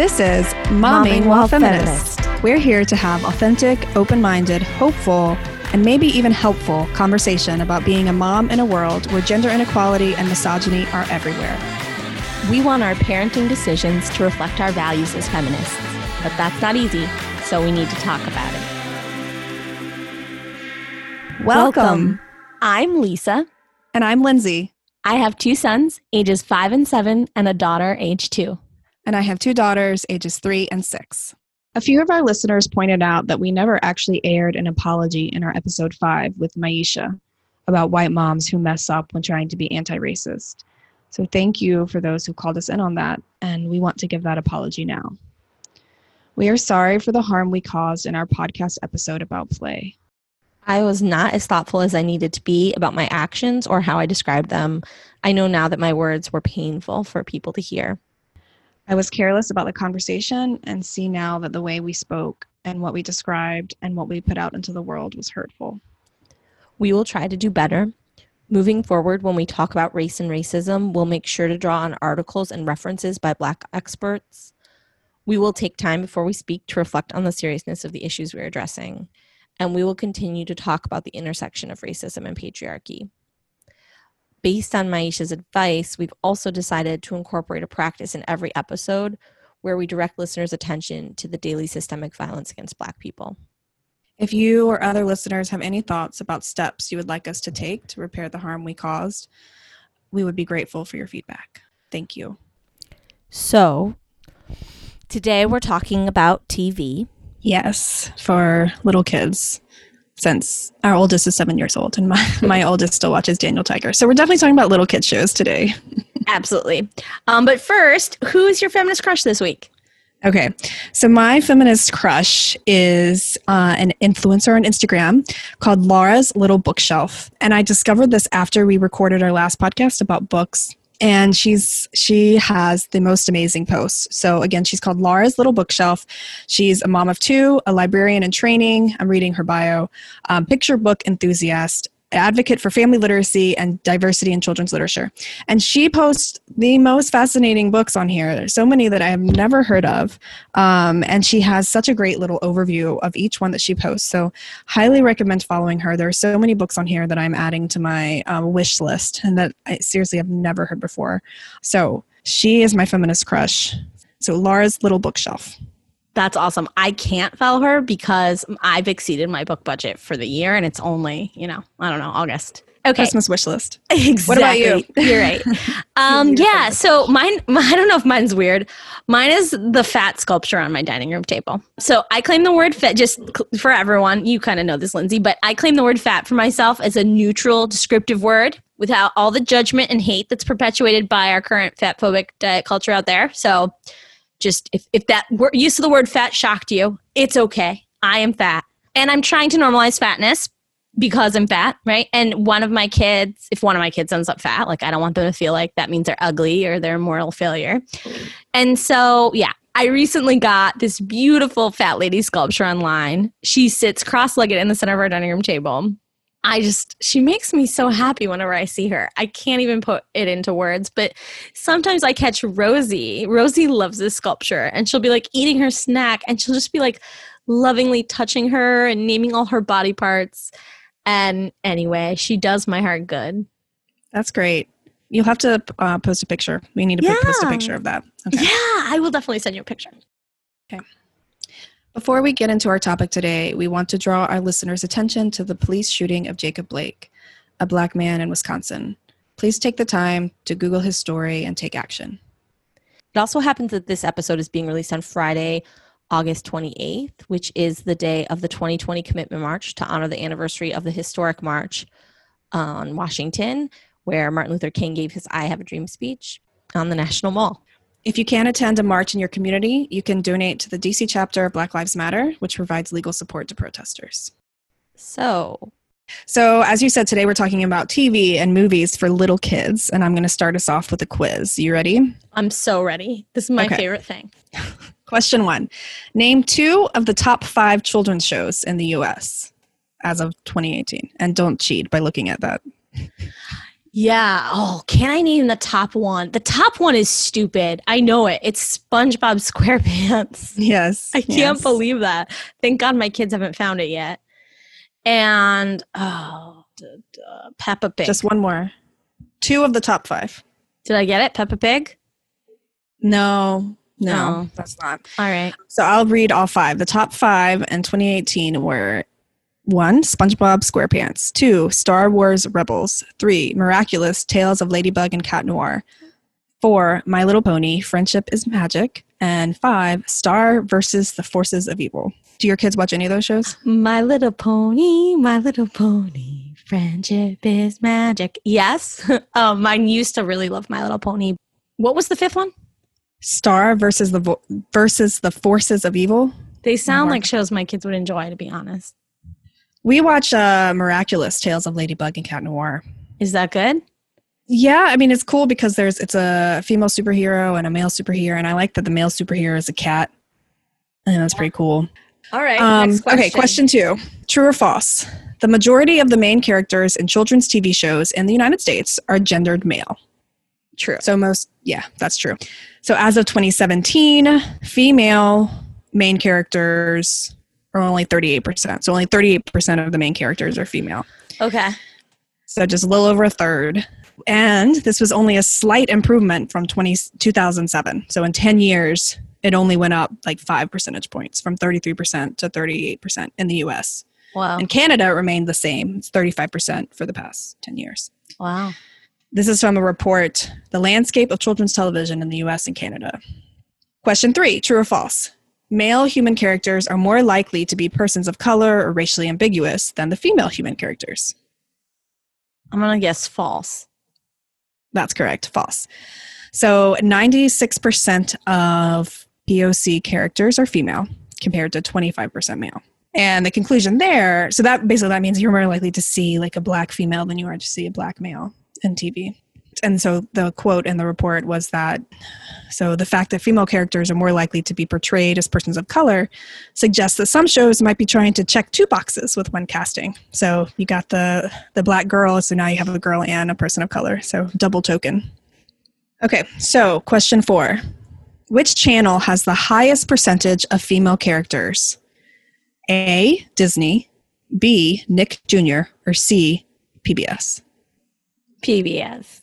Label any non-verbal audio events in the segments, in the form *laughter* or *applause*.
This is Momming While Feminist. We're here to have authentic, open minded, hopeful, and maybe even helpful conversation about being a mom in a world where gender inequality and misogyny are everywhere. We want our parenting decisions to reflect our values as feminists, but that's not easy, so we need to talk about it. Welcome. I'm Lisa. And I'm Lindsey. I have two sons, ages five and seven, and a daughter, age two. And I have two daughters, ages three and six. A few of our listeners pointed out that we never actually aired an apology in our episode five with Maisha about white moms who mess up when trying to be anti racist. So thank you for those who called us in on that, and we want to give that apology now. We are sorry for the harm we caused in our podcast episode about play. I was not as thoughtful as I needed to be about my actions or how I described them. I know now that my words were painful for people to hear. I was careless about the conversation and see now that the way we spoke and what we described and what we put out into the world was hurtful. We will try to do better. Moving forward, when we talk about race and racism, we'll make sure to draw on articles and references by Black experts. We will take time before we speak to reflect on the seriousness of the issues we're addressing. And we will continue to talk about the intersection of racism and patriarchy based on Maisha's advice, we've also decided to incorporate a practice in every episode where we direct listeners' attention to the daily systemic violence against Black people. If you or other listeners have any thoughts about steps you would like us to take to repair the harm we caused, we would be grateful for your feedback. Thank you. So, today we're talking about TV. Yes, for little kids since our oldest is seven years old and my, *laughs* my oldest still watches Daniel Tiger. So we're definitely talking about little kid shows today. *laughs* Absolutely. Um, but first, who is your feminist crush this week? Okay, so my feminist crush is uh, an influencer on Instagram called Laura's Little Bookshelf. And I discovered this after we recorded our last podcast about books and she's she has the most amazing posts. So again she's called laura's little bookshelf. She's a mom of two a librarian in training. I'm reading her bio. Um, picture book enthusiast advocate for family literacy and diversity in children's literature. And she posts the most fascinating books on here. There's so many that I have never heard of. Um, and she has such a great little overview of each one that she posts. So, highly recommend following her. There are so many books on here that I'm adding to my um, wish list and that I seriously have never heard before. So, she is my feminist crush. So, Laura's Little Bookshelf. That's awesome. I can't follow her because I've exceeded my book budget for the year and it's only, you know, I don't know, August. Okay. Christmas wish list. Exactly. *laughs* What about you? You're right. *laughs* Um, yeah. So mine, *laughs* I don't know if mine's weird. Mine is the fat sculpture on my dining room table. So I claim the word fat just for everyone. You kind of know this, Lindsey, but I claim the word fat for myself as a neutral, descriptive word without all the judgment and hate that's perpetuated by our current fat phobic diet culture out there. So just if, if that use of the word fat shocked you, it's okay. I am fat. And I'm trying to normalize fatness because I'm fat, right? And one of my kids, if one of my kids ends up fat, like I don't want them to feel like that means they're ugly or they're a moral failure. And so, yeah, I recently got this beautiful fat lady sculpture online. She sits cross legged in the center of our dining room table. I just, she makes me so happy whenever I see her. I can't even put it into words, but sometimes I catch Rosie. Rosie loves this sculpture and she'll be like eating her snack and she'll just be like lovingly touching her and naming all her body parts. And anyway, she does my heart good. That's great. You'll have to uh, post a picture. We need to yeah. post a picture of that. Okay. Yeah, I will definitely send you a picture. Okay. Before we get into our topic today, we want to draw our listeners' attention to the police shooting of Jacob Blake, a black man in Wisconsin. Please take the time to Google his story and take action. It also happens that this episode is being released on Friday, August 28th, which is the day of the 2020 Commitment March to honor the anniversary of the historic march on Washington, where Martin Luther King gave his I Have a Dream speech on the National Mall. If you can't attend a march in your community, you can donate to the DC chapter of Black Lives Matter, which provides legal support to protesters. So, so as you said, today we're talking about TV and movies for little kids, and I'm going to start us off with a quiz. You ready? I'm so ready. This is my okay. favorite thing. *laughs* Question one Name two of the top five children's shows in the US as of 2018. And don't cheat by looking at that. *laughs* Yeah. Oh, can I name the top one? The top one is stupid. I know it. It's SpongeBob SquarePants. *laughs* Yes. I can't yes. believe that. Thank God my kids haven't found it yet. And oh, duh, duh, Peppa Pig. Just one more. Two of the top five. Did I get it? Peppa Pig. No, no, No. that's not. All right. So I'll read all five. The top five in 2018 were one, SpongeBob SquarePants, two, Star Wars Rebels, three, Miraculous Tales of Ladybug and Cat Noir, four, My Little Pony, Friendship is Magic, and five, Star versus the Forces of Evil. Do your kids watch any of those shows? My Little Pony, My Little Pony, friendship is magic. Yes. *laughs* um, mine used to really love My Little Pony. What was the fifth one? Star versus the vo- versus the Forces of Evil. They sound like shows my kids would enjoy, to be honest. We watch uh, Miraculous Tales of Ladybug and Cat Noir. Is that good? Yeah, I mean it's cool because there's it's a female superhero and a male superhero, and I like that the male superhero is a cat, and that's pretty cool. All right. Um, Okay, question two: True or false? The majority of the main characters in children's TV shows in the United States are gendered male. True. So most, yeah, that's true. So as of 2017, female main characters are only 38%. So only 38% of the main characters are female. Okay. So just a little over a third. And this was only a slight improvement from 20, 2007. So in 10 years, it only went up like five percentage points from 33% to 38% in the US. Wow. In Canada, it remained the same. It's 35% for the past 10 years. Wow. This is from a report, The Landscape of Children's Television in the US and Canada. Question three True or false? Male human characters are more likely to be persons of color or racially ambiguous than the female human characters. I'm going to guess false. That's correct. False. So 96% of POC characters are female compared to 25% male. And the conclusion there, so that basically that means you're more likely to see like a black female than you are to see a black male in TV. And so the quote in the report was that so the fact that female characters are more likely to be portrayed as persons of color suggests that some shows might be trying to check two boxes with one casting. So you got the the black girl, so now you have a girl and a person of color. So double token. Okay, so question 4. Which channel has the highest percentage of female characters? A. Disney, B. Nick Jr., or C. PBS? PBS.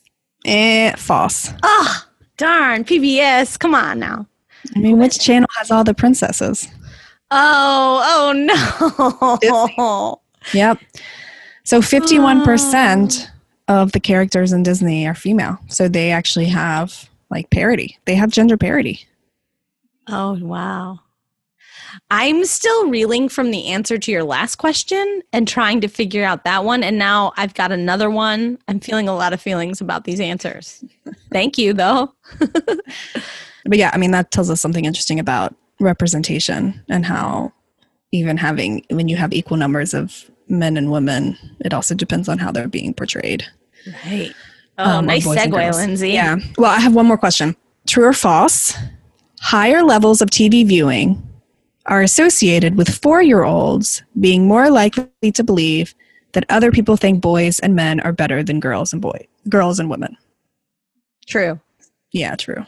Eh, false. Oh, darn. PBS. Come on now. I mean, which channel has all the princesses? Oh, oh no. Yep. So 51% of the characters in Disney are female. So they actually have like parity. They have gender parity. Oh, wow. I'm still reeling from the answer to your last question and trying to figure out that one. And now I've got another one. I'm feeling a lot of feelings about these answers. Thank you, though. *laughs* But yeah, I mean, that tells us something interesting about representation and how even having, when you have equal numbers of men and women, it also depends on how they're being portrayed. Right. Oh, um, nice of boys and segue. Lindsey. Yeah. Well, I have one more question. True or false? Higher levels of TV viewing are associated with four year olds being more likely to believe that other people think boys and men are better than girls and boy girls and women. True. Yeah, true.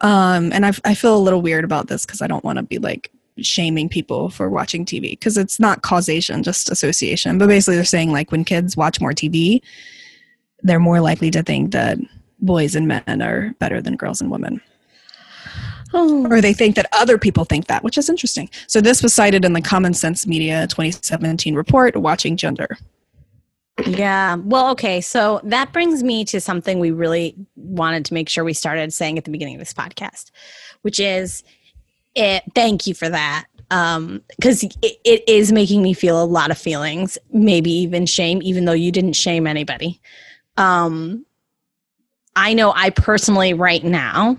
Um, and I, I feel a little weird about this because I don't want to be like shaming people for watching TV because it's not causation, just association. But basically, they're saying like when kids watch more TV, they're more likely to think that boys and men are better than girls and women. Oh. Or they think that other people think that, which is interesting. So this was cited in the Common Sense Media 2017 report, Watching Gender. Yeah. Well, okay. So that brings me to something we really wanted to make sure we started saying at the beginning of this podcast, which is it, thank you for that. Um, because it, it is making me feel a lot of feelings, maybe even shame, even though you didn't shame anybody. Um, I know I personally, right now,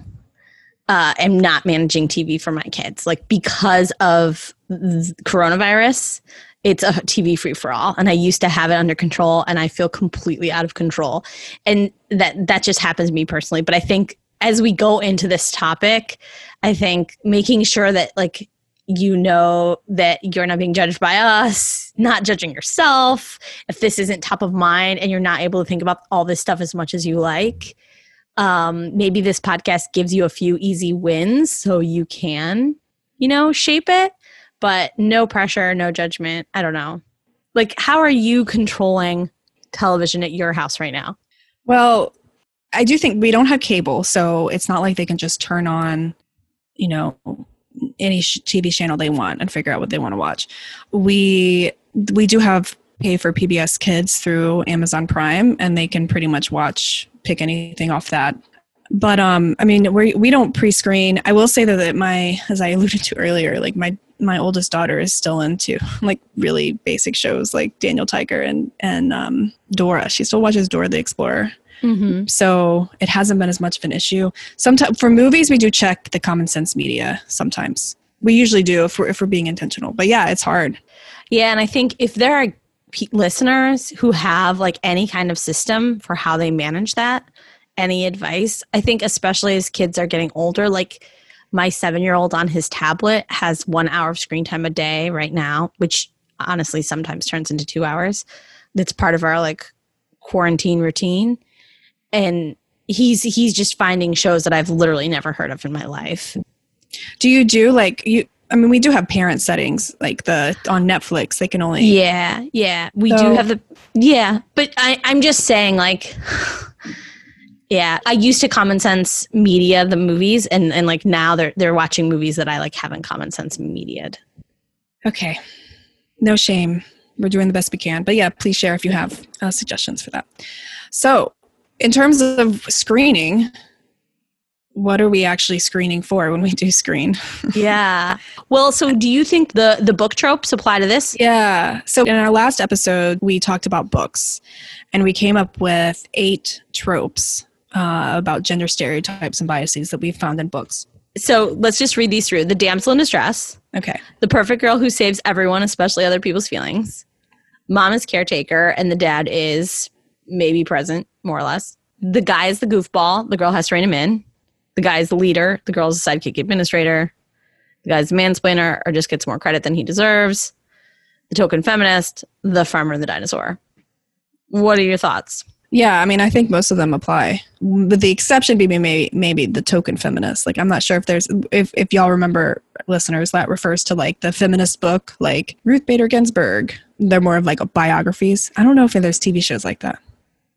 uh, am not managing TV for my kids, like because of coronavirus it's a TV free for all and I used to have it under control and I feel completely out of control and that that just happens to me personally but I think as we go into this topic I think making sure that like you know that you're not being judged by us, not judging yourself. If this isn't top of mind and you're not able to think about all this stuff as much as you like, um, maybe this podcast gives you a few easy wins so you can, you know, shape it, but no pressure, no judgment. I don't know. Like, how are you controlling television at your house right now? Well, I do think we don't have cable, so it's not like they can just turn on, you know, any TV channel they want and figure out what they want to watch. We we do have pay for PBS Kids through Amazon Prime, and they can pretty much watch pick anything off that. But um, I mean, we we don't pre-screen. I will say that, that my, as I alluded to earlier, like my my oldest daughter is still into like really basic shows like Daniel Tiger and and um, Dora. She still watches Dora the Explorer. Mm-hmm. So it hasn't been as much of an issue. Sometimes for movies, we do check the common sense media. Sometimes we usually do if we're if we're being intentional. But yeah, it's hard. Yeah, and I think if there are listeners who have like any kind of system for how they manage that, any advice, I think especially as kids are getting older, like my seven year old on his tablet has one hour of screen time a day right now, which honestly sometimes turns into two hours. That's part of our like quarantine routine and he's he's just finding shows that I've literally never heard of in my life. Do you do like you I mean we do have parent settings like the on Netflix they can only Yeah, yeah. We so, do have the Yeah, but I I'm just saying like *sighs* yeah, I used to common sense media the movies and and like now they're they're watching movies that I like haven't common sense mediated. Okay. No shame. We're doing the best we can. But yeah, please share if you have uh, suggestions for that. So, in terms of screening, what are we actually screening for when we do screen? *laughs* yeah. Well, so do you think the the book tropes apply to this? Yeah. So in our last episode, we talked about books, and we came up with eight tropes uh, about gender stereotypes and biases that we found in books. So let's just read these through. The damsel in distress. Okay. The perfect girl who saves everyone, especially other people's feelings. Mom is caretaker, and the dad is maybe present, more or less. The guy is the goofball. The girl has to rein him in. The guy's the leader. The girl's the sidekick administrator. The guy's the mansplainer or just gets more credit than he deserves. The token feminist. The farmer, the dinosaur. What are your thoughts? Yeah, I mean, I think most of them apply. With the exception being maybe maybe the token feminist. Like, I'm not sure if there's if if y'all remember, listeners, that refers to like the feminist book, like Ruth Bader Ginsburg. They're more of like biographies. I don't know if there's TV shows like that.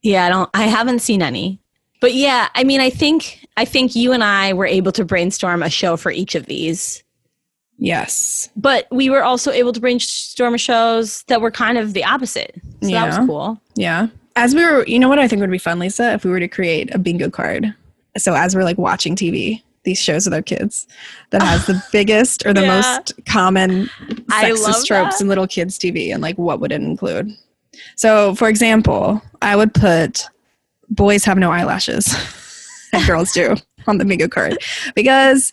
Yeah, I don't I haven't seen any. But yeah, I mean I think I think you and I were able to brainstorm a show for each of these. Yes. But we were also able to brainstorm shows that were kind of the opposite. So yeah. that was cool. Yeah. As we were you know what I think would be fun, Lisa, if we were to create a bingo card. So as we're like watching TV, these shows with our kids that has the *laughs* biggest or the yeah. most common sexist tropes that. in little kids TV and like what would it include? So, for example, I would put boys have no eyelashes. *laughs* And girls do on the bingo card. Because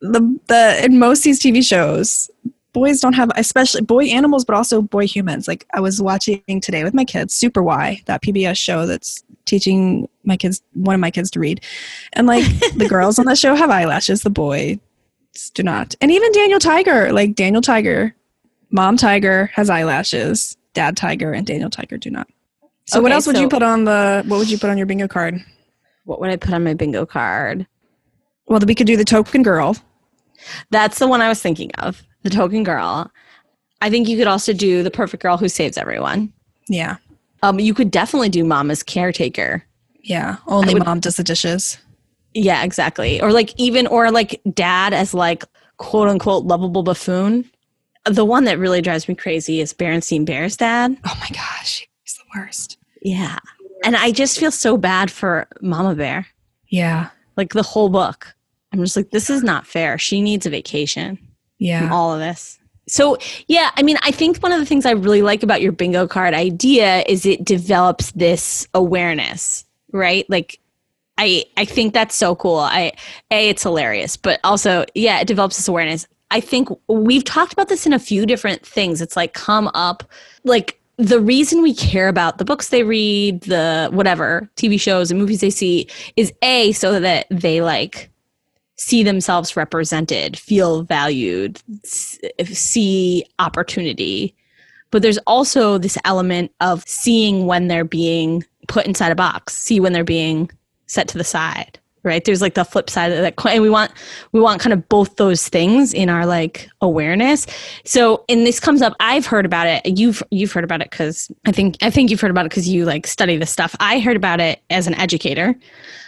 the the in most these TV shows boys don't have especially boy animals but also boy humans. Like i was watching today with my kids super why that pbs show that's teaching my kids one of my kids to read. And like the *laughs* girls on the show have eyelashes. The boys do not. And even daniel tiger like daniel tiger mom tiger has eyelashes. Dad Tiger and Daniel Tiger do not. So okay, what else would so you put on the what would you put on your bingo card? What would I put on my bingo card? Well, we could do the token girl. That's the one I was thinking of. The token girl. I think you could also do the perfect girl who saves everyone. Yeah. Um, you could definitely do mama's caretaker. Yeah. Only would, mom does the dishes. Yeah, exactly. Or like even or like dad as like quote unquote lovable buffoon the one that really drives me crazy is Berenstain Bear's dad. Oh my gosh, worst. Yeah. And I just feel so bad for Mama Bear. Yeah. Like the whole book. I'm just like, this is not fair. She needs a vacation. Yeah. all of this. So, yeah, I mean, I think one of the things I really like about your bingo card idea is it develops this awareness, right? Like, I I think that's so cool. I a it's hilarious, but also yeah, it develops this awareness. I think we've talked about this in a few different things. It's like come up like the reason we care about the books they read, the whatever TV shows and movies they see is a so that they like see themselves represented, feel valued, see opportunity. But there's also this element of seeing when they're being put inside a box, see when they're being set to the side right? There's like the flip side of that and we want we want kind of both those things in our like awareness. So and this comes up i've heard about it. You've you've heard about it because i think i think you've heard about it because you like study this stuff. I heard about it as an educator.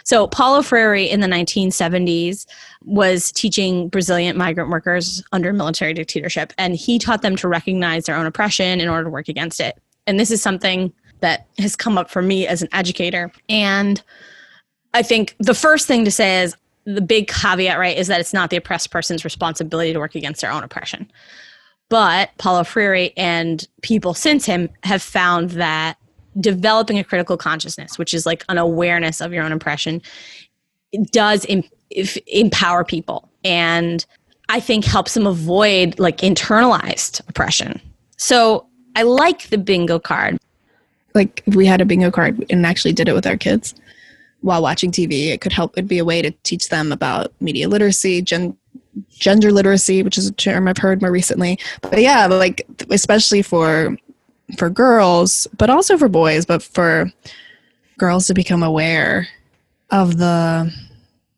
So paulo freire in the 1970s was teaching brazilian migrant workers under military dictatorship and he taught them to recognize their own oppression in order to work against it. And this is something that has come up for me as an educator. And I think the first thing to say is the big caveat, right, is that it's not the oppressed person's responsibility to work against their own oppression. But Paulo Freire and people since him have found that developing a critical consciousness, which is like an awareness of your own oppression, does em- empower people and I think helps them avoid like internalized oppression. So I like the bingo card. Like if we had a bingo card and actually did it with our kids while watching TV. It could help. It'd be a way to teach them about media literacy, gen, gender literacy, which is a term I've heard more recently. But yeah, like especially for for girls, but also for boys, but for girls to become aware of the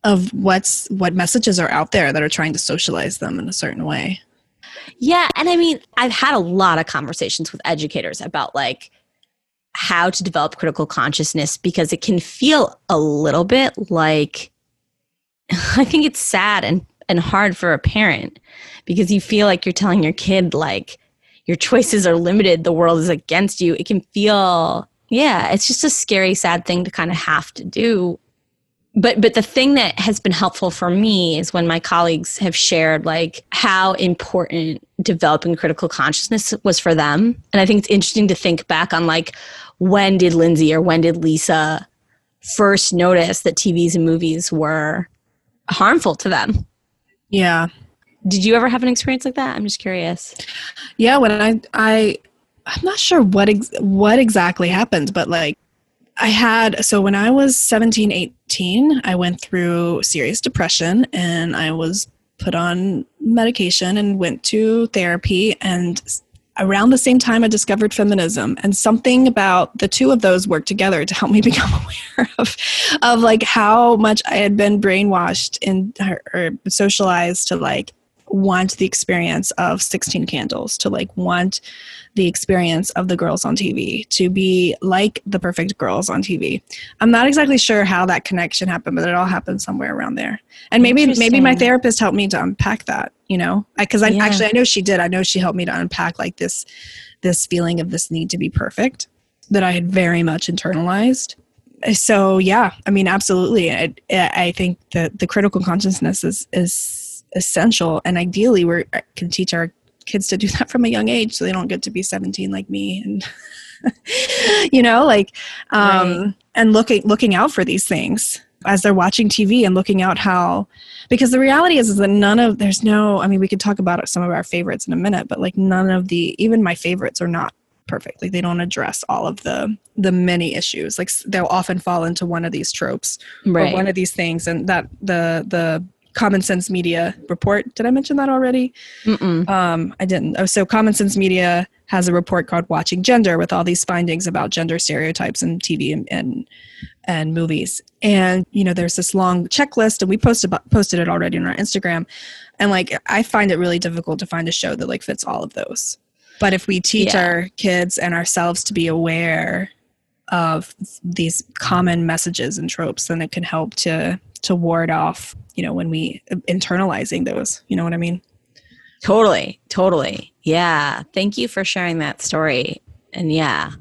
of what's what messages are out there that are trying to socialize them in a certain way. Yeah, and I mean, I've had a lot of conversations with educators about like how to develop critical consciousness because it can feel a little bit like *laughs* I think it's sad and, and hard for a parent because you feel like you're telling your kid like your choices are limited, the world is against you. It can feel yeah, it's just a scary, sad thing to kind of have to do but but the thing that has been helpful for me is when my colleagues have shared like how important developing critical consciousness was for them and i think it's interesting to think back on like when did lindsey or when did lisa first notice that tvs and movies were harmful to them? Yeah. Did you ever have an experience like that? I'm just curious. Yeah when i i i'm not sure what ex- what exactly happened but like I had, so when I was 17, 18, I went through serious depression and I was put on medication and went to therapy. And around the same time, I discovered feminism. And something about the two of those worked together to help me *laughs* become aware of, of like how much I had been brainwashed and or socialized to like want the experience of 16 candles to like want the experience of the girls on tv to be like the perfect girls on tv i'm not exactly sure how that connection happened but it all happened somewhere around there. And maybe maybe my therapist helped me to unpack that you know? Because I, I yeah. actually i know she did. I know she helped me to unpack like this this feeling of this need to be perfect that i had very much internalized. So yeah i mean absolutely. I, I think that the critical consciousness is is essential and ideally we can teach our kids to do that from a young age so they don't get to be 17 like me and *laughs* you know like um right. and looking looking out for these things as they're watching TV and looking out how because the reality is, is that none of there's no I mean we could talk about some of our favorites in a minute but like none of the even my favorites are not perfect like they don't address all of the the many issues like they'll often fall into one of these tropes right. or one of these things and that the the Common Sense Media report. Did I mention that already? Um, I didn't. Oh, so Common Sense Media has a report called Watching Gender with all these findings about gender stereotypes in TV and, and and movies. And you know, there's this long checklist, and we posted posted it already on our Instagram. And like, I find it really difficult to find a show that like fits all of those. But if we teach yeah. our kids and ourselves to be aware of these common messages and tropes, then it can help to to ward off you know when we internalizing those you know what i mean totally totally yeah thank you for sharing that story and yeah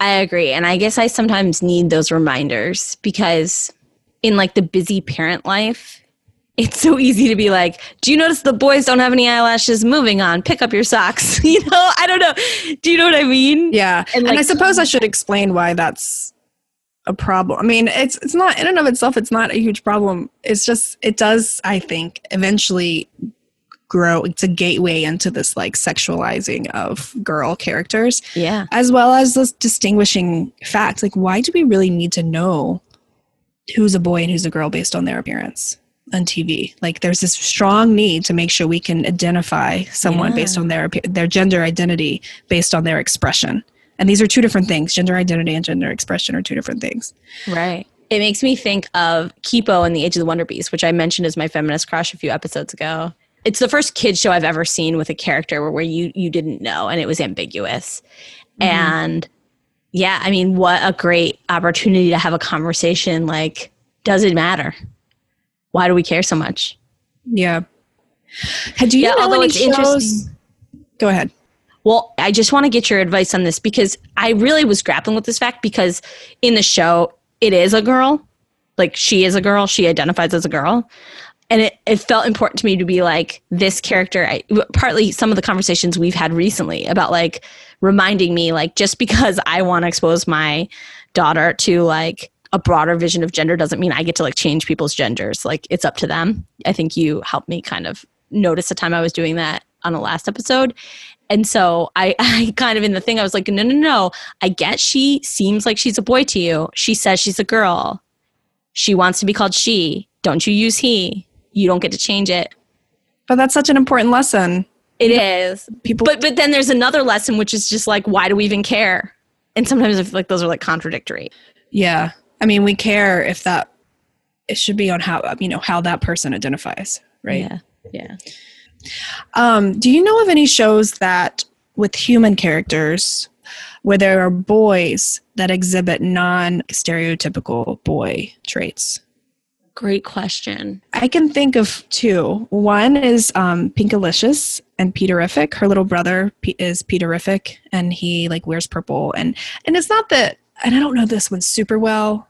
i agree and i guess i sometimes need those reminders because in like the busy parent life it's so easy to be like, do you notice the boys don't have any eyelashes? Moving on, pick up your socks. *laughs* You know, I don't know. Do you know what I mean? Yeah. And, like, and I suppose I should explain why that's a problem. I mean, it's it's not in and of itself. It's not a huge problem. It's just it does. I think eventually grow. It's a gateway into this like sexualizing of girl characters. Yeah. As well as this distinguishing fact Like, why do we really need to know who's a boy and who's a girl based on their appearance? on TV. Like there's this strong need to make sure we can identify someone Yeah. based on their their gender identity based on their expression. And these are two different things. Gender identity and gender expression are two different things. Right. It makes me think of Kipo and the Age of the Wonder Beast, which I mentioned as my feminist crush a few episodes ago. It's the first kid show I've ever seen with a character where, where you you didn't know and it was ambiguous. Mm-hmm. And yeah, I mean, what a great opportunity to have a conversation like, does it matter? Why do we care so much? Yeah. Had do you Yeah, know although any it's shows? interesting- Go ahead. Well, I just want to get your advice on this because I really was grappling with this fact because in the show, it is a girl. Like she is a girl. She identifies as a girl. And it, it felt important to me to be like, this character, I, partly some of the conversations we've had recently about like reminding me, like, just because I want to expose my daughter to like a broader vision of gender doesn't mean I get to like change people's genders. Like, it's up to them. I think you helped me kind of notice the time I was doing that on the last episode. And so I, *laughs* I kind of in the thing, I was like, no, no, no. I get she seems like she's a boy to you. She says she's a girl. She wants to be called she. Don't you use he. You don't get to change it. But that's such an important lesson. It is. People But but then there's another lesson which is just like, why do we even care? And sometimes I feel like those are like contradictory. Yeah. I mean, we care if that it should be on how you know how that person identifies, right? Yeah. Yeah. Um, do you know of any shows that with human characters where there are boys that exhibit non-stereotypical boy traits? Great question. I can think of two. One is um, Pinkalicious and Peterific. Her little brother P- is Peterific, and he like wears purple. and And it's not that, and I don't know this one super well,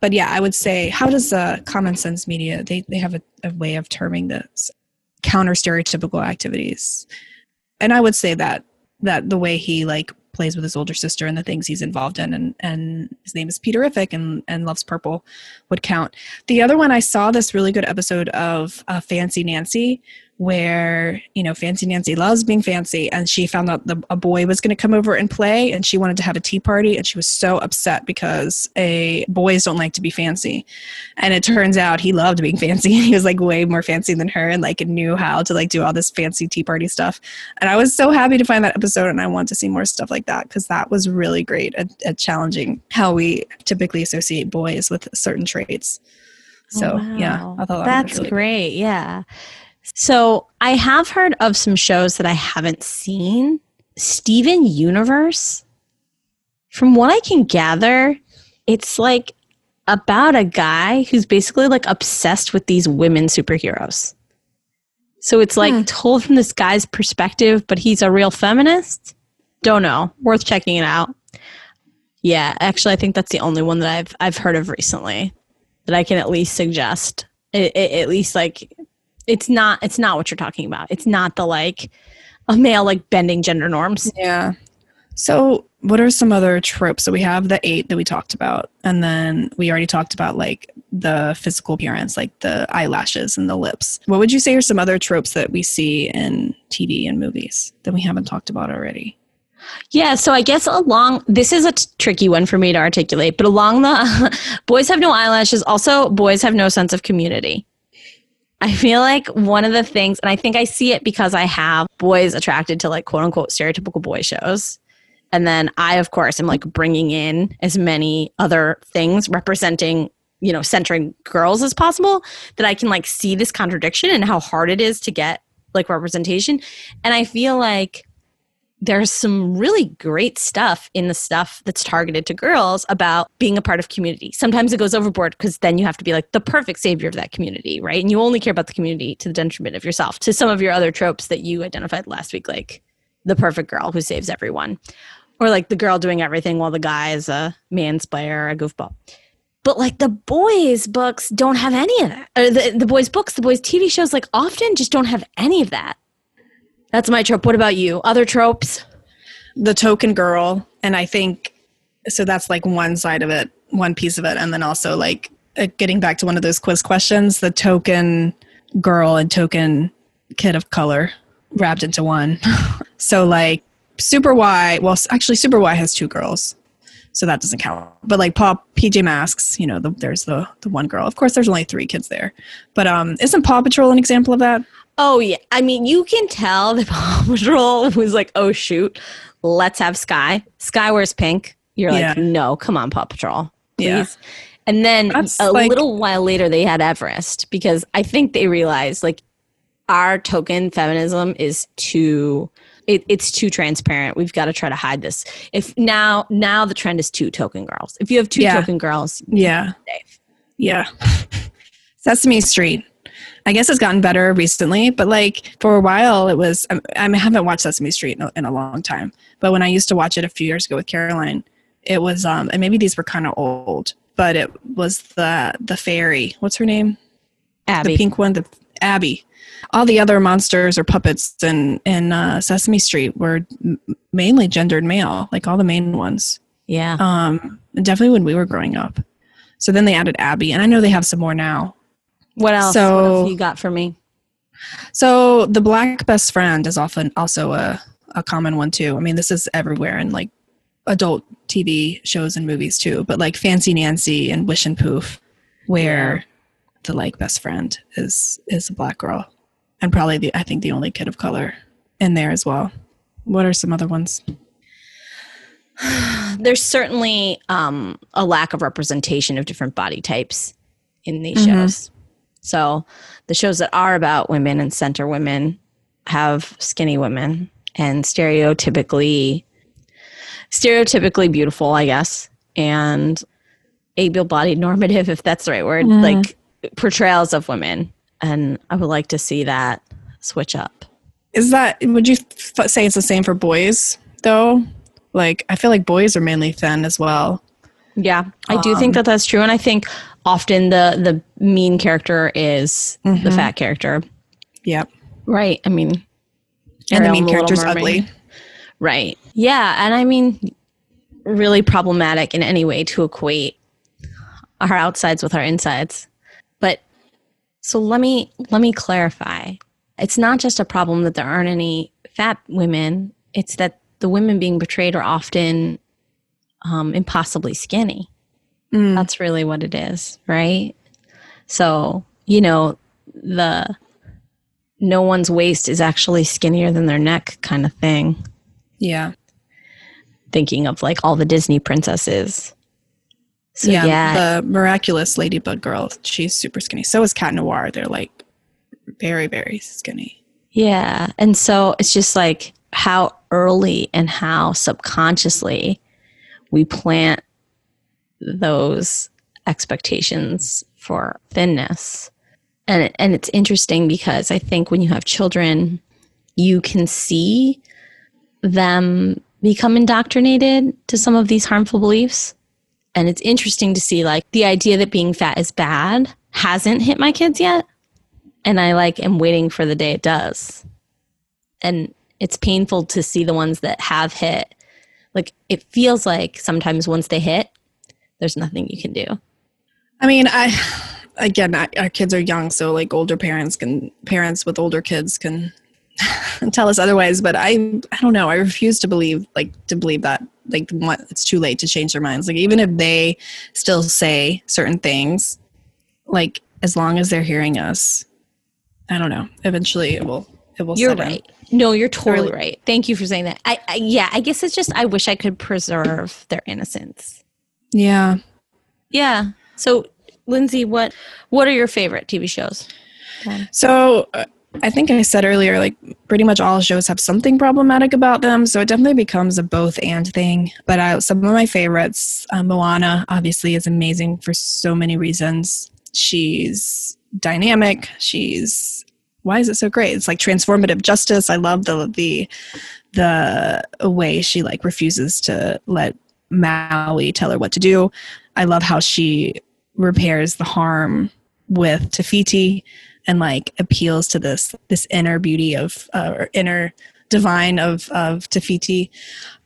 but yeah, I would say, how does uh, Common Sense Media? They they have a, a way of terming this counter stereotypical activities, and I would say that that the way he like plays with his older sister and the things he's involved in, and and his name is Peterific and and loves purple, would count. The other one, I saw this really good episode of uh, Fancy Nancy, where you know Fancy Nancy loves being fancy, and she found out the, a boy was going to come over and play, and she wanted to have a tea party, and she was so upset because a boys don't like to be fancy, and it turns out he loved being fancy. *laughs* And he was like way more fancy than her, and like knew how to like do all this fancy tea party stuff. And I was so happy to find that episode, and I want to see more stuff like that because that was really great at, at challenging how we typically associate boys with certain traits. Oh, so Oh, yeah. I thought that that's really great. Yeah. So I have heard of some shows that I haven't seen. Steven Universe. From what I can gather, it's like about a guy who's basically like obsessed with these women superheroes. So it's like Hmm. told from this guy's perspective, but he's a real feminist. Don't know. Worth checking it out. Yeah, actually, I think that's the only one that I've I've heard of recently that I can at least suggest. It, it, at least like it's not it's not what you're talking about. It's not the like a male like bending gender norms. Yeah. So, what are some other tropes? So, we have the eight that we talked about, and then we already talked about like the physical appearance, like the eyelashes and the lips. What would you say are some other tropes that we see in TV and movies that we haven't talked about already? Yeah, so I guess along this is a t- tricky one for me to articulate, but along the *laughs* boys have no eyelashes, also boys have no sense of community. I feel like one of the things, and I think I see it because I have boys attracted to like quote unquote stereotypical boy shows. And then I, of course, am like bringing in as many other things representing, you know, centering girls as possible that I can like see this contradiction and how hard it is to get like representation. And I feel like there's some really great stuff in the stuff that's targeted to girls about being a part of community. Sometimes it goes overboard because then you have to be like the perfect savior of that community, right? And you only care about the community to the detriment of yourself. To some of your other tropes that you identified last week, like the perfect girl who saves everyone, or like the girl doing everything while the guy is a mansplainer or a goofball. But like the boys' books don't have any of that. Or the, the boys' books, the boys' TV shows, like often just don't have any of that. That's my trope. What about you? Other tropes? The token girl, and I think so. That's like one side of it, one piece of it, and then also like uh, getting back to one of those quiz questions, the token girl and token kid of color wrapped into one. *laughs* so like Super Why, well, actually Super Why has two girls. so that doesn't count. But like Paw PJ Masks, you know, the, there's the the one girl. Of course, there's only three kids there, but um, isn't Paw Patrol an example of that? Oh yeah, I mean you can tell that *laughs* Paw Patrol was like, oh shoot, let's have Sky. Sky wears pink. You're like, Yeah. no, come on, Paw Patrol, please. Yeah. And then That's a like- little while later, they had Everest because I think they realized like our token feminism is too. It, it's too transparent. We've got to try to hide this. If now, now the trend is two token girls. If you have two Yeah. token girls, Yeah, yeah. *laughs* Sesame Street. I guess it's gotten better recently, but like for a while, it was. I, I haven't watched Sesame Street in a, in a long time, but when I used to watch it a few years ago with Caroline, it was. um And maybe these were kind of old, but it was the the fairy. What's her name? Abby. the pink one, the Abby. All the other monsters or puppets in in uh, Sesame Street were m- mainly gendered male, like all the main ones. yeah. Um, definitely when we were growing up. So then they added Abby, and I know they have some more now. What else? what so- else you got for me? So the black best friend is often also a a common one too. I mean, this is everywhere in like adult TV shows and movies too. But like Fancy Nancy and Wishenpoof, where the like best friend is is a black girl, and probably the I think the only kid of color in there as well. What are some other ones? *sighs* there's certainly um, a lack of representation of different body types in these Mhm. shows. So the shows that are about women and center women have skinny women and stereotypically stereotypically beautiful, I guess, and able-bodied normative, *laughs* if that's the right word, Mhm. like portrayals of women. And I would like to see that switch up. Is that would you f- say it's the same for boys though? Like I feel like boys are mainly thin as well. Yeah, I do think Um, that that's true, and I think often the the mean character is the Mhm. fat character, Yep. right? I mean, And the Ariel main in Little character's ugly. right? Yeah, and I mean, really problematic in any way to equate our outsides with our insides. But so let me let me clarify. It's not just a problem that there aren't any fat women. It's that the women being portrayed are often um, impossibly skinny. Mm. That's really what it is, right? So, you know, the no one's waist is actually skinnier than their neck kind of thing. Yeah. Thinking of like all the Disney princesses. So, yeah, yeah. the miraculous ladybug girl, she's super skinny. So is Cat Noir. They're like very, very skinny. yeah. And so it's just like how early and how subconsciously we plant those expectations for thinness. And and it's interesting because I think when you have children, you can see them become indoctrinated to some of these harmful beliefs. And it's interesting to see like the idea that being fat is bad hasn't hit my kids yet. And I like am waiting for the day it does. And it's painful to see the ones that have hit. Like it feels like sometimes once they hit, there's nothing you can do. I mean, I again, I, our kids are young, so like older parents can parents with older kids can *laughs* tell us otherwise. But I, I don't know. I refuse to believe like to believe that like what it's too late to change their minds. Like even if they still say certain things, like as long as they're hearing us, I don't know. Eventually, it will. It will. You're set in. right. No, you're totally right. Thank you for saying that. I, I yeah, I guess it's just I wish I could preserve their innocence. Yeah. Yeah. So, Lindsey, what what are your favorite TV shows? So uh, I think I said earlier, like pretty much all shows have something problematic about them. So it definitely becomes a both and thing. But I, some of my favorites, uh, Moana obviously is amazing for so many reasons. She's dynamic. She's why is it so great? It's like transformative justice. I love the the the way she like refuses to let Maui tell her what to do. I love how she repairs the harm with Te Fiti and like appeals to this this inner beauty of uh, or inner divine of of Te Fiti.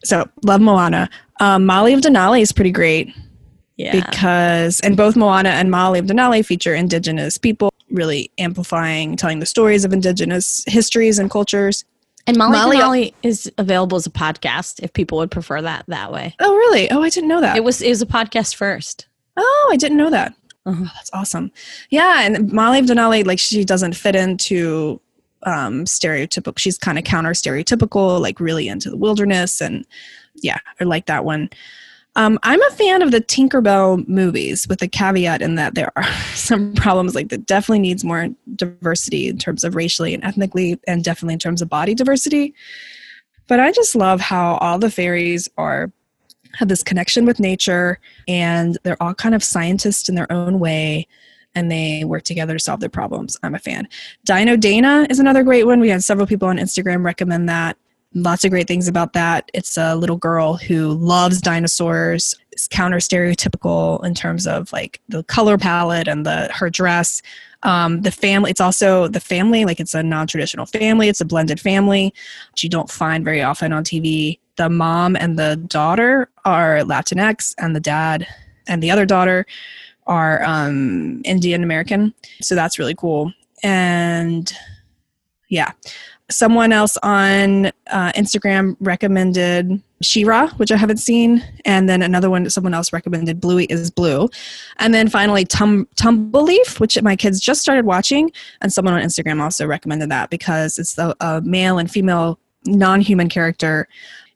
So love Moana. Um, Molly of Denali is pretty great Yeah. because and both Moana and Molly of Denali feature indigenous people, really amplifying, telling the stories of indigenous histories and cultures. And Molly, Molly- is available as a podcast if people would prefer that that way. Oh, really? Oh, I didn't know that. It was it was a podcast first. oh, I didn't know that. Uh-huh. Oh, that's awesome. Yeah, and Molly Denali, like she doesn't fit into um stereotypical. She's kind of counter stereotypical, like really into the wilderness, and yeah, I like that one. Um, I'm a fan of the Tinkerbell movies, with the caveat in that there are *laughs* some problems. Like that, definitely needs more diversity in terms of racially and ethnically, and definitely in terms of body diversity. But I just love how all the fairies are have this connection with nature and they're all kind of scientists in their own way and they work together to solve their problems. I'm a fan. Dino Dana is another great one. We had several people on Instagram recommend that. Lots of great things about that. It's a little girl who loves dinosaurs. It's counter stereotypical in terms of like the color palette and the her dress. Um, the family. It's also the family. Like it's a non-traditional family. It's a blended family, which you don't find very often on TV. The mom and the daughter are Latinx, and the dad and the other daughter are um, Indian American. So that's really cool. And yeah, someone else on uh, Instagram recommended She-Ra, which I haven't seen, and then another one someone else recommended Bluey is Blue, and then finally Tum Tumbleleaf, which my kids just started watching, and someone on Instagram also recommended that because it's the a male and female non-human character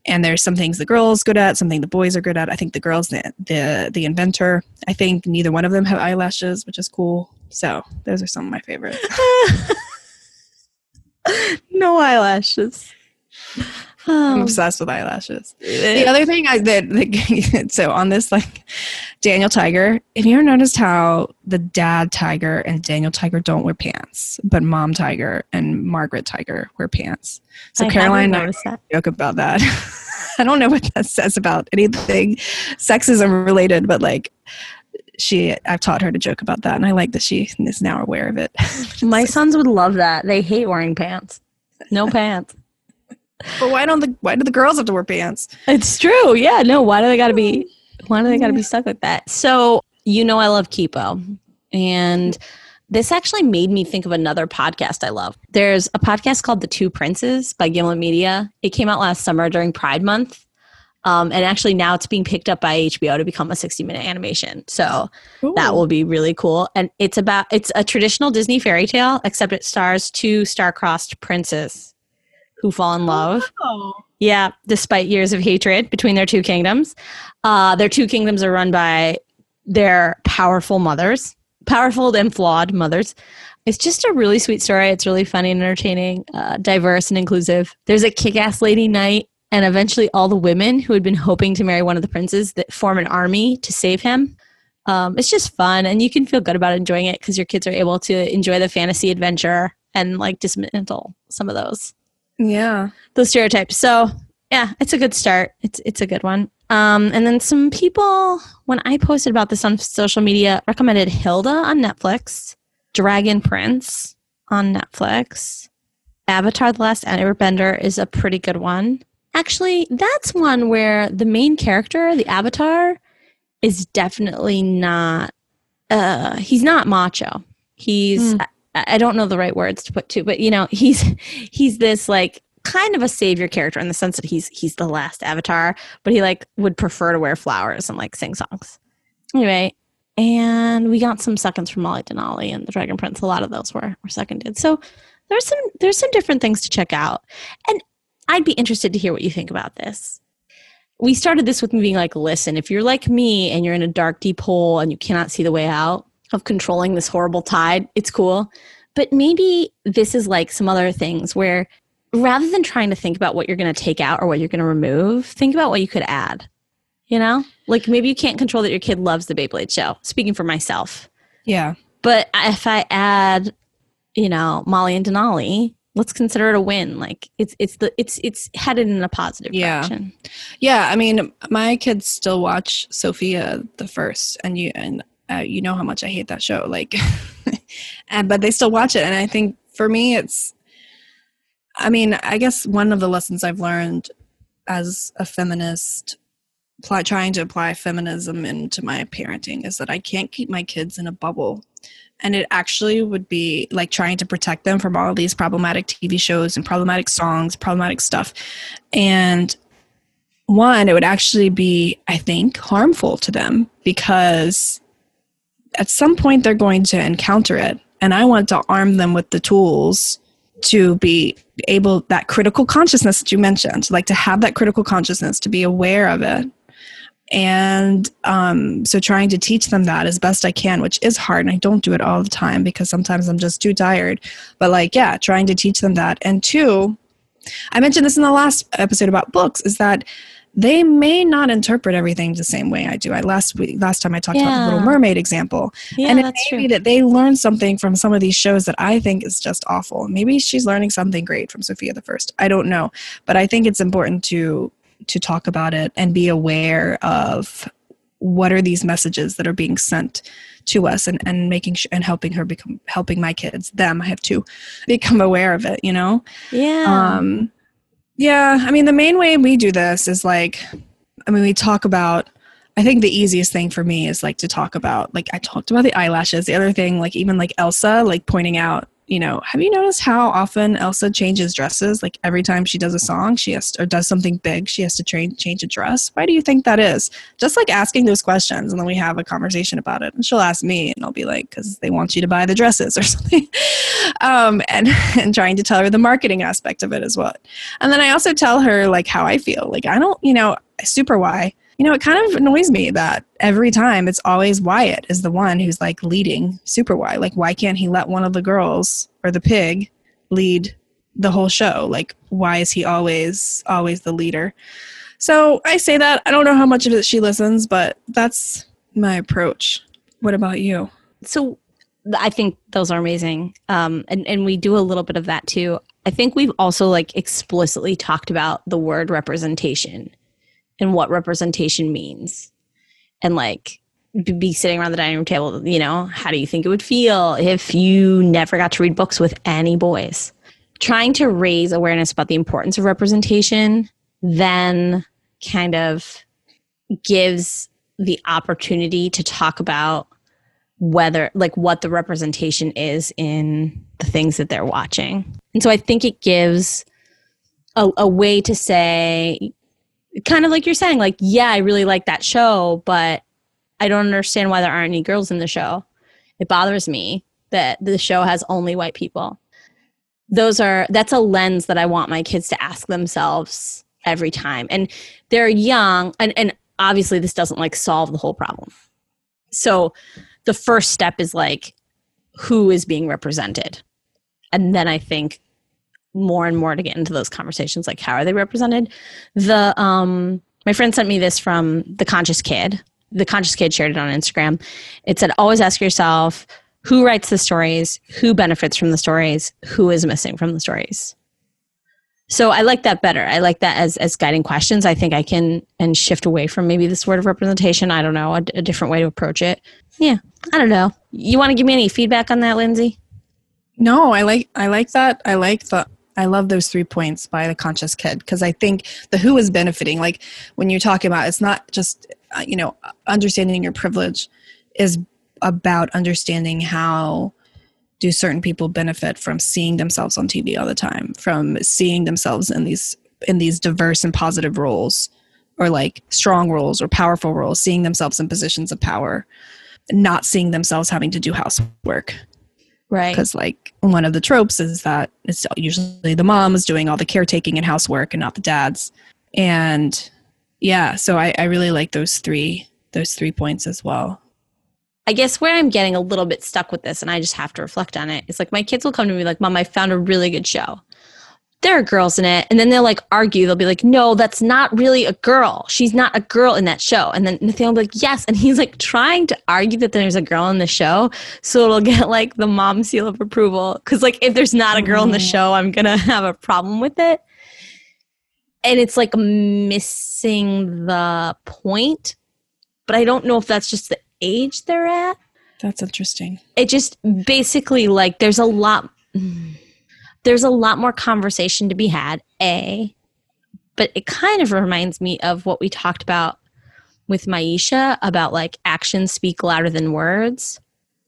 and there's some things the girls good at something the boys are good at. I think the girls the, the the inventor i think neither one of them have eyelashes which is cool. So those are some of my favorites *laughs* *laughs* no eyelashes. i'm Um, obsessed with eyelashes the other thing i that *laughs* so on this like daniel tiger have you ever noticed how the dad tiger and daniel tiger don't wear pants but mom tiger and margaret tiger wear pants so I caroline and I noticed that. joke about that. *laughs* I don't know what that says about anything sexism related, but like she, I've taught her to joke about that, and I like that she is now aware of it. *laughs* My sons would love that. They hate wearing pants. No pants. but why don't the why do the girls have to wear pants? It's true. Yeah. No. Why do they got to be? Why do they got to be stuck like that? So you know, I love Kipo, and this actually made me think of another podcast I love. There's a podcast called The Two Princes by Gimlet Media. It came out last summer during Pride Month. Um, and actually now it's being picked up by HBO to become a 60 minute animation. So that will be really cool. And it's about it's a traditional Disney fairy tale, except it stars two star-crossed princes who fall in love. Oh. Yeah, despite years of hatred between their two kingdoms. Uh, their two kingdoms are run by their powerful mothers, powerful and flawed mothers. It's just a really sweet story. It's really funny and entertaining, uh, diverse and inclusive. There's a kick ass lady knight, and eventually all the women who had been hoping to marry one of the princes that form an army to save him. Um, it's just fun, and you can feel good about enjoying it because your kids are able to enjoy the fantasy adventure and like dismantle some of those Yeah. those stereotypes. So yeah, it's a good start. It's it's a good one. Um, and then some people, when I posted about this on social media, recommended Hilda on Netflix, Dragon Prince on Netflix, Avatar: The Last Airbender is a pretty good one. Actually, that's one where the main character, the Avatar, is definitely not. Uh, he's not macho. He's. Hmm. I, I don't know the right words to put to, but you know, *laughs* he's he's this like kind of a savior character in the sense that he's he's the last avatar, but he like would prefer to wear flowers and like sing songs. Anyway, and we got some seconds from Molly Denali and the Dragon Prince. A lot of those were were seconded. So there's some there's some different things to check out. And I'd be interested to hear what you think about this. We started this with me being like, listen, if you're like me and you're in a dark, deep hole and you cannot see the way out of controlling this horrible tide, it's cool. But maybe this is like some other things where rather than trying to think about what you're going to take out or what you're going to remove, think about what you could add. You know, like maybe you can't control that your kid loves the Beyblade show. Speaking for myself, Yeah. but if I add, you know, Molly of Denali, let's consider it a win. Like it's it's the it's it's headed in a positive Yeah. direction. Yeah. I mean, my kids still watch Sofia the first, and you and uh, you know how much I hate that show. Like, *laughs* and but they still watch it, and I think for me, it's. I mean, I guess one of the lessons I've learned as a feminist, apply, trying to apply feminism into my parenting, is that I can't keep my kids in a bubble, and it actually would be like trying to protect them from all these problematic TV shows and problematic songs, problematic stuff. And one, it would actually be, I think, harmful to them because at some point they're going to encounter it. And I want to arm them with the tools to be able, that critical consciousness that you mentioned, like to have that critical consciousness, to be aware of it and um, so trying to teach them that as best i can which is hard and i don't do it all the time because sometimes i'm just too tired but like yeah trying to teach them that and two i mentioned this in the last episode about books is that they may not interpret everything the same way I do. I last week, last time I talked yeah. about the Little Mermaid example, yeah, and it may true. be that they learn something from some of these shows that I think is just awful. Maybe she's learning something great from Sofia the First. I don't know, but I think it's important to to talk about it and be aware of what are these messages that are being sent to us and, and making sure and helping her become helping my kids them. I have to become aware of it you know? Yeah. Um yeah i mean the main way we do this is like i mean we talk about i think the easiest thing for me is like to talk about like i talked about the eyelashes. The other thing like even like elsa like pointing out you know, have you noticed how often Elsa changes dresses? Like every time she does a song, she has to, or does something big, she has to train, change a dress. Why do you think that is? Just like asking those questions, and then we have a conversation about it. And she'll ask me, and I'll be like, because they want you to buy the dresses or *laughs* something, um, and *laughs* and trying to tell her the marketing aspect of it as well. And then I also tell her like how I feel. Like I don't, you know, super why you know, it kind of annoys me that every time it's always Wyatt is the one who's like leading Super Why. Like, why can't he let one of the girls or the pig lead the whole show? Like, why is he always, always the leader? So I say that. I don't know how much of it she listens, but that's my approach. What about you? So I think those are amazing. Um, and, and we do a little bit of that too. I think we've also like explicitly talked about the word representation and what representation means. And like be sitting around the dining room table you know how do you think it would feel if you never got to read books with any boys? Trying to raise awareness about the importance of representation then kind of gives the opportunity to talk about whether like what the representation is in the things that they're watching. And so i think it gives a, a way to say kind of like you're saying, like, yeah, I really like that show, but I don't understand why there aren't any girls in the show. It bothers me that the show has only white people. Those are that's a lens that I want my kids to ask themselves every time. And they're young and, and obviously this doesn't like solve the whole problem. So the first step is like who is being represented. And then I think more and more to get into those conversations like how are they represented? The um my friend sent me this from the conscious kid. The conscious kid shared it on instagram. It said always ask yourself who writes the stories? Who benefits from the stories? Who is missing from the stories? So i like that better. I like that as as guiding questions. I think i can and shift away from maybe this word of representation. I don't know a, a different way to approach it. Yeah i don't know. You want to give me any feedback on that lindsey? No i like i like that. I like the I love those three points by the conscious kid because I think the who is benefiting. Like when you're talking about, it's not just uh, you know understanding your privilege is about understanding how do certain people benefit from seeing themselves on TV all the time, from seeing themselves in these in these diverse and positive roles, or like strong roles or powerful roles, seeing themselves in positions of power, not seeing themselves having to do housework Right. Because, like, one of the tropes is that it's usually the moms doing all the caretaking and housework and not the dads. And yeah, so I, I really like those three those three points as well. I guess where I'm getting a little bit stuck with this, and I just have to reflect on it, is like my kids will come to me like, Mom, I found a really good show there are girls in it. And then they'll like argue. They'll be like, no, that's not really a girl. She's not a girl in that show. And then Nathaniel will be like, yes. And he's like trying to argue that there's a girl in the show. So it'll get like the mom seal of approval. Cause like if there's not a girl in the mm. show, I'm going *laughs* to have a problem with it. And it's like missing the point. But I don't know if that's just the age they're at. That's interesting. It just basically like there's a lot. Mm, there's a lot more conversation to be had, A, but it kind of reminds me of what we talked about with Maisha about like actions speak louder than words.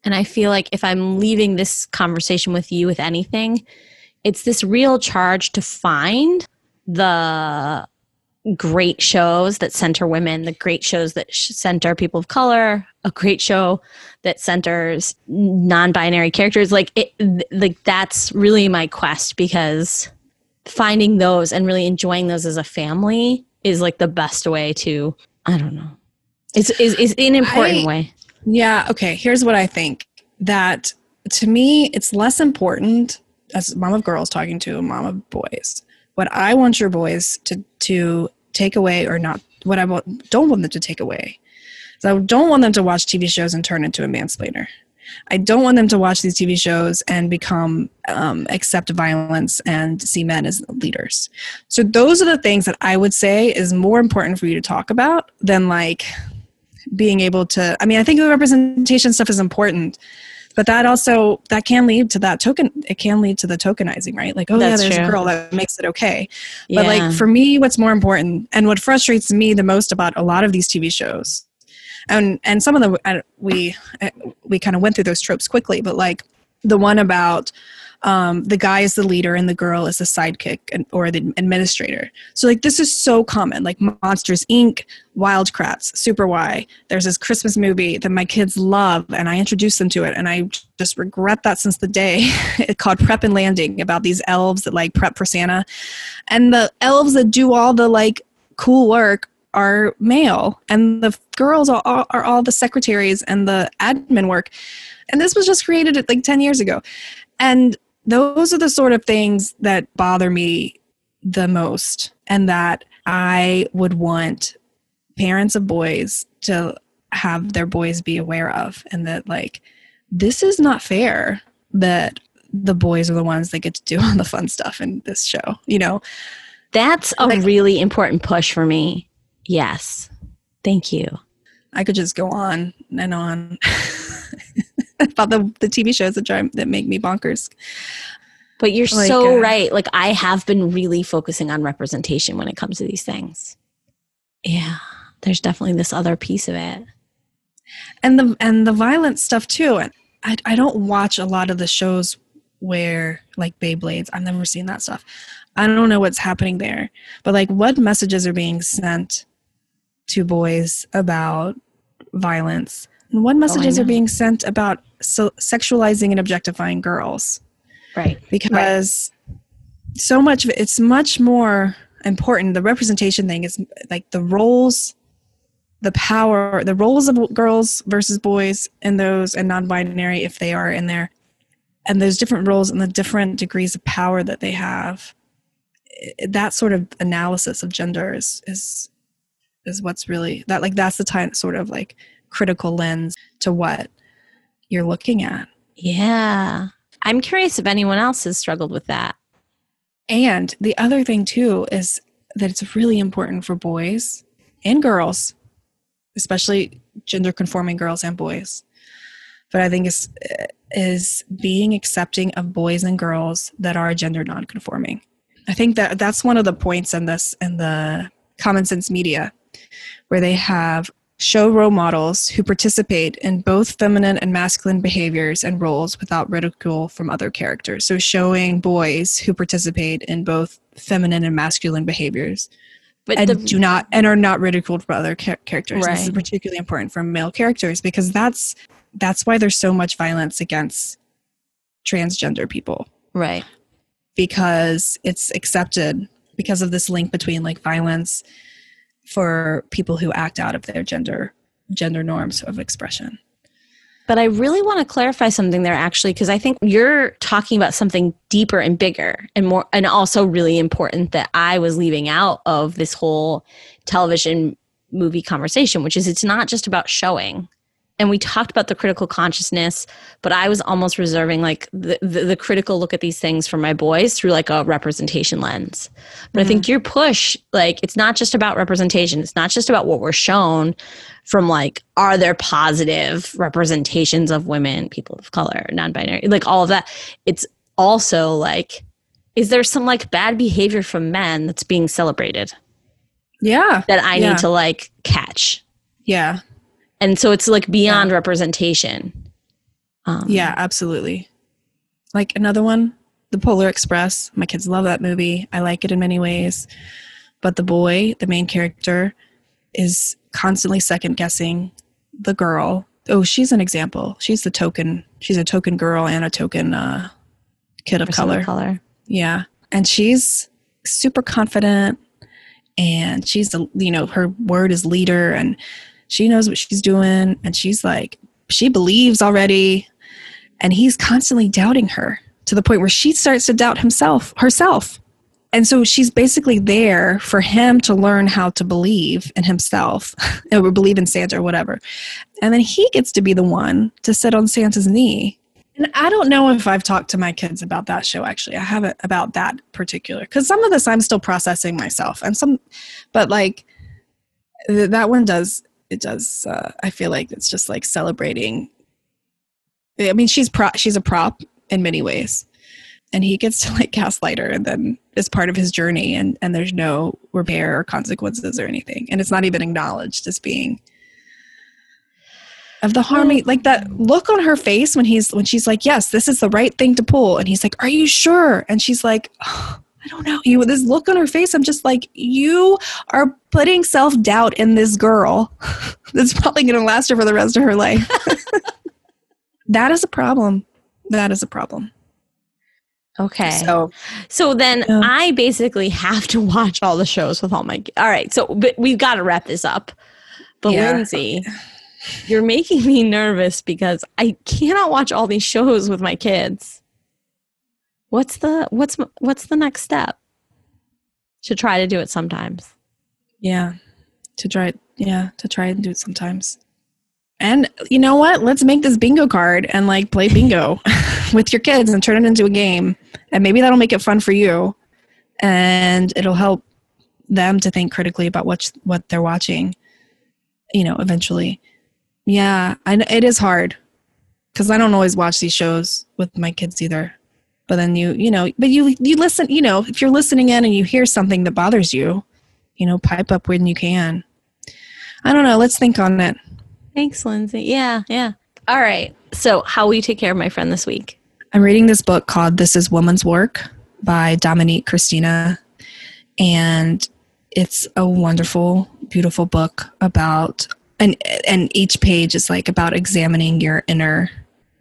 And I feel like if I'm leaving this conversation with you with anything, it's this real charge to find the great shows that center women, the great shows that center people of color, a great show that centers non-binary characters. Like it, like that's really my quest because finding those and really enjoying those as a family is like the best way to I don't know. It's is is an important I, way. Yeah, okay. Here's what I think. That to me it's less important as mom of girls talking to a mom of boys what I want your boys to to take away or not what I want, don't want them to take away. So I don't want them to watch TV shows and turn into a mansplainer. I don't want them to watch these TV shows and become um, accept violence and see men as leaders. So those are the things that I would say is more important for you to talk about than like being able to. I mean, I think the representation stuff is important, but that also that can lead to that token it can lead to the tokenizing right like oh That's yeah there's true. a girl that makes it okay but yeah. like for me what's more important and what frustrates me the most about a lot of these tv shows and and some of the we we kind of went through those tropes quickly but like the one about um, the guy is the leader and the girl is the sidekick and, or the administrator. So like this is so common, like Monsters Inc., Wild Kratts, Super Why. There's this Christmas movie that my kids love, and I introduced them to it, and I just regret that since the day. *laughs* it called Prep and Landing about these elves that like prep for Santa, and the elves that do all the like cool work are male, and the girls are all, are all the secretaries and the admin work. And this was just created like 10 years ago. And those are the sort of things that bother me the most and that I would want parents of boys to have their boys be aware of and that like this is not fair that the boys are the ones that get to do *laughs* all the fun stuff in this show you know? That's a like, really important push for me. Yes. Thank you. I could just go on and on *laughs* *laughs* about the, the TV shows that drive that make me bonkers. But you're like, so uh, right. Like I have been really focusing on representation when it comes to these things. Yeah, there's definitely this other piece of it. And the and the violent stuff too. And I I don't watch a lot of the shows where like Beyblades. I've never seen that stuff. I don't know what's happening there. But like what messages are being sent to boys about violence and what oh, messages oh, are being sent about so sexualizing and objectifying girls. Right. Because right. so much of it, it's much more important. The representation thing is like the roles the power the roles of girls versus boys in those and non-binary if they are in there. And those different roles and the different degrees of power that they have that sort of analysis of gender is is is what's really that like that's the time sort of like critical lens to what you're looking at. Yeah. I'm curious if anyone else has struggled with that. And the other thing, too, is that it's really important for boys and girls, especially gender conforming girls and boys. But I think is is being accepting of boys and girls that are gender non-conforming. I think that that's one of the points in this in the common sense media where they have show role models who participate in both feminine and masculine behaviors and roles without ridicule from other characters. So, showing boys who participate in both feminine and masculine behaviors. But and the, do not and are not ridiculed by other char- characters. Right. This is particularly important for male characters because that's that's why there's so much violence against transgender people. Right. Because it's accepted because of this link between like violence for people who act out of their gender gender norms of expression. But I really want to clarify something there actually because I think you're talking about something deeper and bigger and more and also really important that I was leaving out of this whole television movie conversation which is it's not just about showing and we talked about the critical consciousness but i was almost reserving like the, the, the, critical look at these things for my boys through like a representation lens but mm-hmm. i think mm-hmm. your push like it's not just about representation it's not just about what we're shown from like are there positive representations of women people of color non-binary like all of that it's also like is there some like bad behavior from men that's being celebrated yeah that i yeah. need to like catch yeah and so it's like beyond yeah. representation Um, yeah, absolutely. Like another one, The Polar Express. My kids love that movie. I like it in many ways. But the boy, the main character, is constantly second guessing the girl. Oh, she's an example. She's the token. She's a token girl and a token uh, kid of color. color. Yeah. And she's super confident and she's the, you know, her word is leader and she knows what she's doing and she's like, she believes already. And he's constantly doubting her to the point where she starts to doubt himself, herself. And so she's basically there for him to learn how to believe in himself *laughs* or believe in Santa or whatever. And then he gets to be the one to sit on Santa's knee and I don't know if I've talked to my kids about that show actually. I haven't about that particular cuz some of this I'm still processing myself and some but like that one does it does uh, I feel like it's just like celebrating. I mean she's pro she's a prop in many ways. And he gets to like gaslight her and then is part of his journey and and there's no repair or consequences or anything. And it's not even acknowledged as being of the harm. Like that look on her face when he's when she's like yes this is the right thing to pull. And he's like are you sure? And she's like oh, i don't know you with this look on her face i'm just like you are putting self-doubt in this girl *laughs* that's probably going to last her for the rest of her life *laughs* that is a problem that is a problem Okay. So, so then yeah. I basically have to watch all the shows with all my. All right. So, but we've got to wrap this up. But yeah. Lindsey, you're making me nervous because I cannot watch all these shows with my kids. What's the what's what's the next step? To try to do it sometimes. Yeah. To try yeah, to try and do it sometimes. And you know what? Let's make this bingo card and like play bingo *laughs* with your kids and turn it into a game. And maybe that'll make it fun for you. And it'll help them to think critically about what what they're watching, you know, eventually. Yeah, I it is hard because I don't always watch these shows with my kids either. But then you, you know, but you you listen, you know, if you're listening in and you hear something that bothers you, you know, pipe up when you can. I don't know. Let's think on it. Thanks, Lindsey. Yeah, yeah. All right. So, how will you take care of my friend this week? I'm reading this book called This Is Woman's Work by Dominique Christina. And it's a wonderful, beautiful book about and and each page is like about examining your inner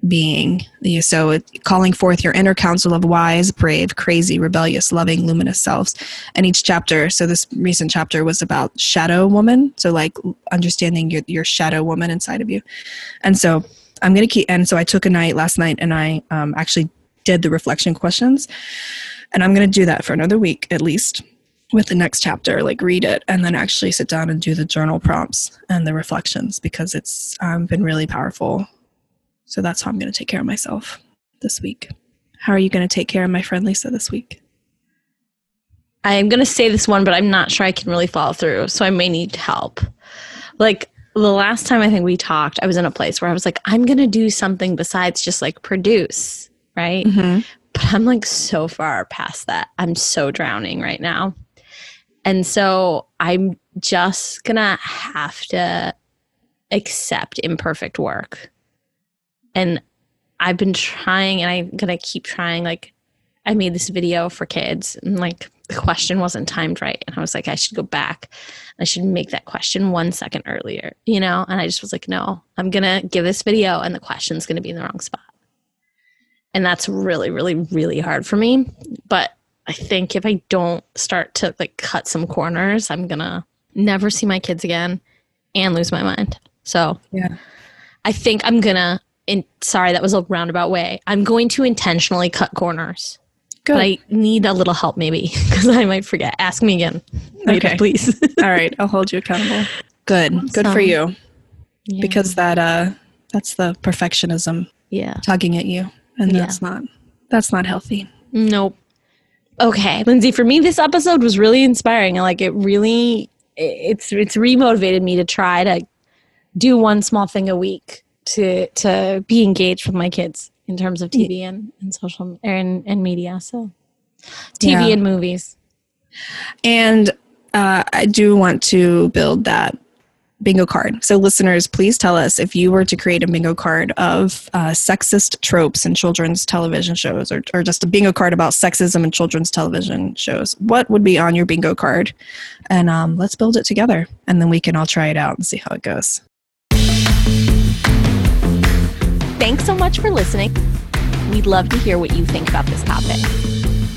being. So calling forth your inner council of wise brave crazy rebellious loving luminous selves. And each chapter so this recent chapter was about shadow woman so like understanding your, your shadow woman inside of you. And so i'm gonna keep and so i took a night last night and i um, actually did the reflection questions. And i'm gonna do that for another week at least with the next chapter like read it and then actually sit down and do the journal prompts and the reflections because it's um, been really powerful so that's how i'm going to take care of myself this week. How are you going to take care of my friend lisa this week? I'm going to say this one but i'm not sure i can really follow through so i may need help. Like the last time i think we talked i was in a place where i was like i'm going to do something besides just like produce right? Mm-hmm. but i'm like so far past that. I'm so drowning right now. And so I'm just going to have to accept imperfect work. And I've been trying and I'm going to keep trying. Like, I made this video for kids and like the question wasn't timed right. And I was like, I should go back. I should make that question one second earlier, you know? And I just was like, no, I'm going to give this video and the question's going to be in the wrong spot. And that's really, really, really hard for me. But I think if I don't start to like cut some corners, I'm gonna never see my kids again and lose my mind. So yeah, I think I'm gonna. In, sorry, that was a roundabout way. I'm going to intentionally cut corners. Good. But I need a little help maybe *laughs* because I might forget. Ask me again later, okay. please. *laughs* All right, *laughs* I'll hold you accountable. Good. Awesome. Good for you. Yeah. Because that uh that's the perfectionism yeah tugging at you and that's yeah. not that's not healthy. Nope. Okay, Lindsey, for me, this episode was really inspiring. Like it really, it's it's remotivated me to try to do one small thing a week to to be engaged with my kids in terms of TV and, and social and, and media. So TV yeah. and movies. And uh, I do want to build that bingo card. So, listeners, please tell us if you were to create a bingo card of uh, sexist tropes in children's television shows, or, or just a bingo card about sexism in children's television shows, what would be on your bingo card? And um, let's build it together, and then we can all try it out and see how it goes. Thanks so much for listening. We'd love to hear what you think about this topic.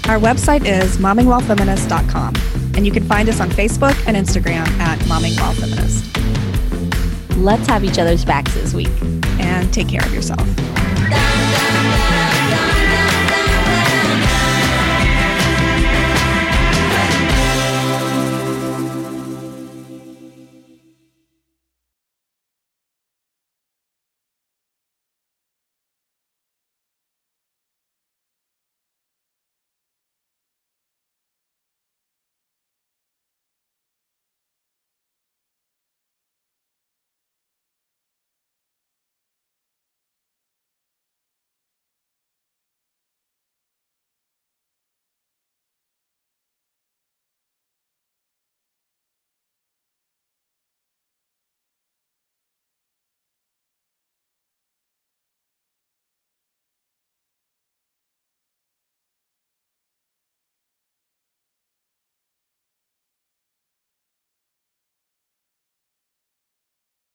Our website is mommingwhilefeminist.com, and you can find us on Facebook and Instagram at mommingwhilefeminist. Let's have each other's backs this week. And take care of yourself.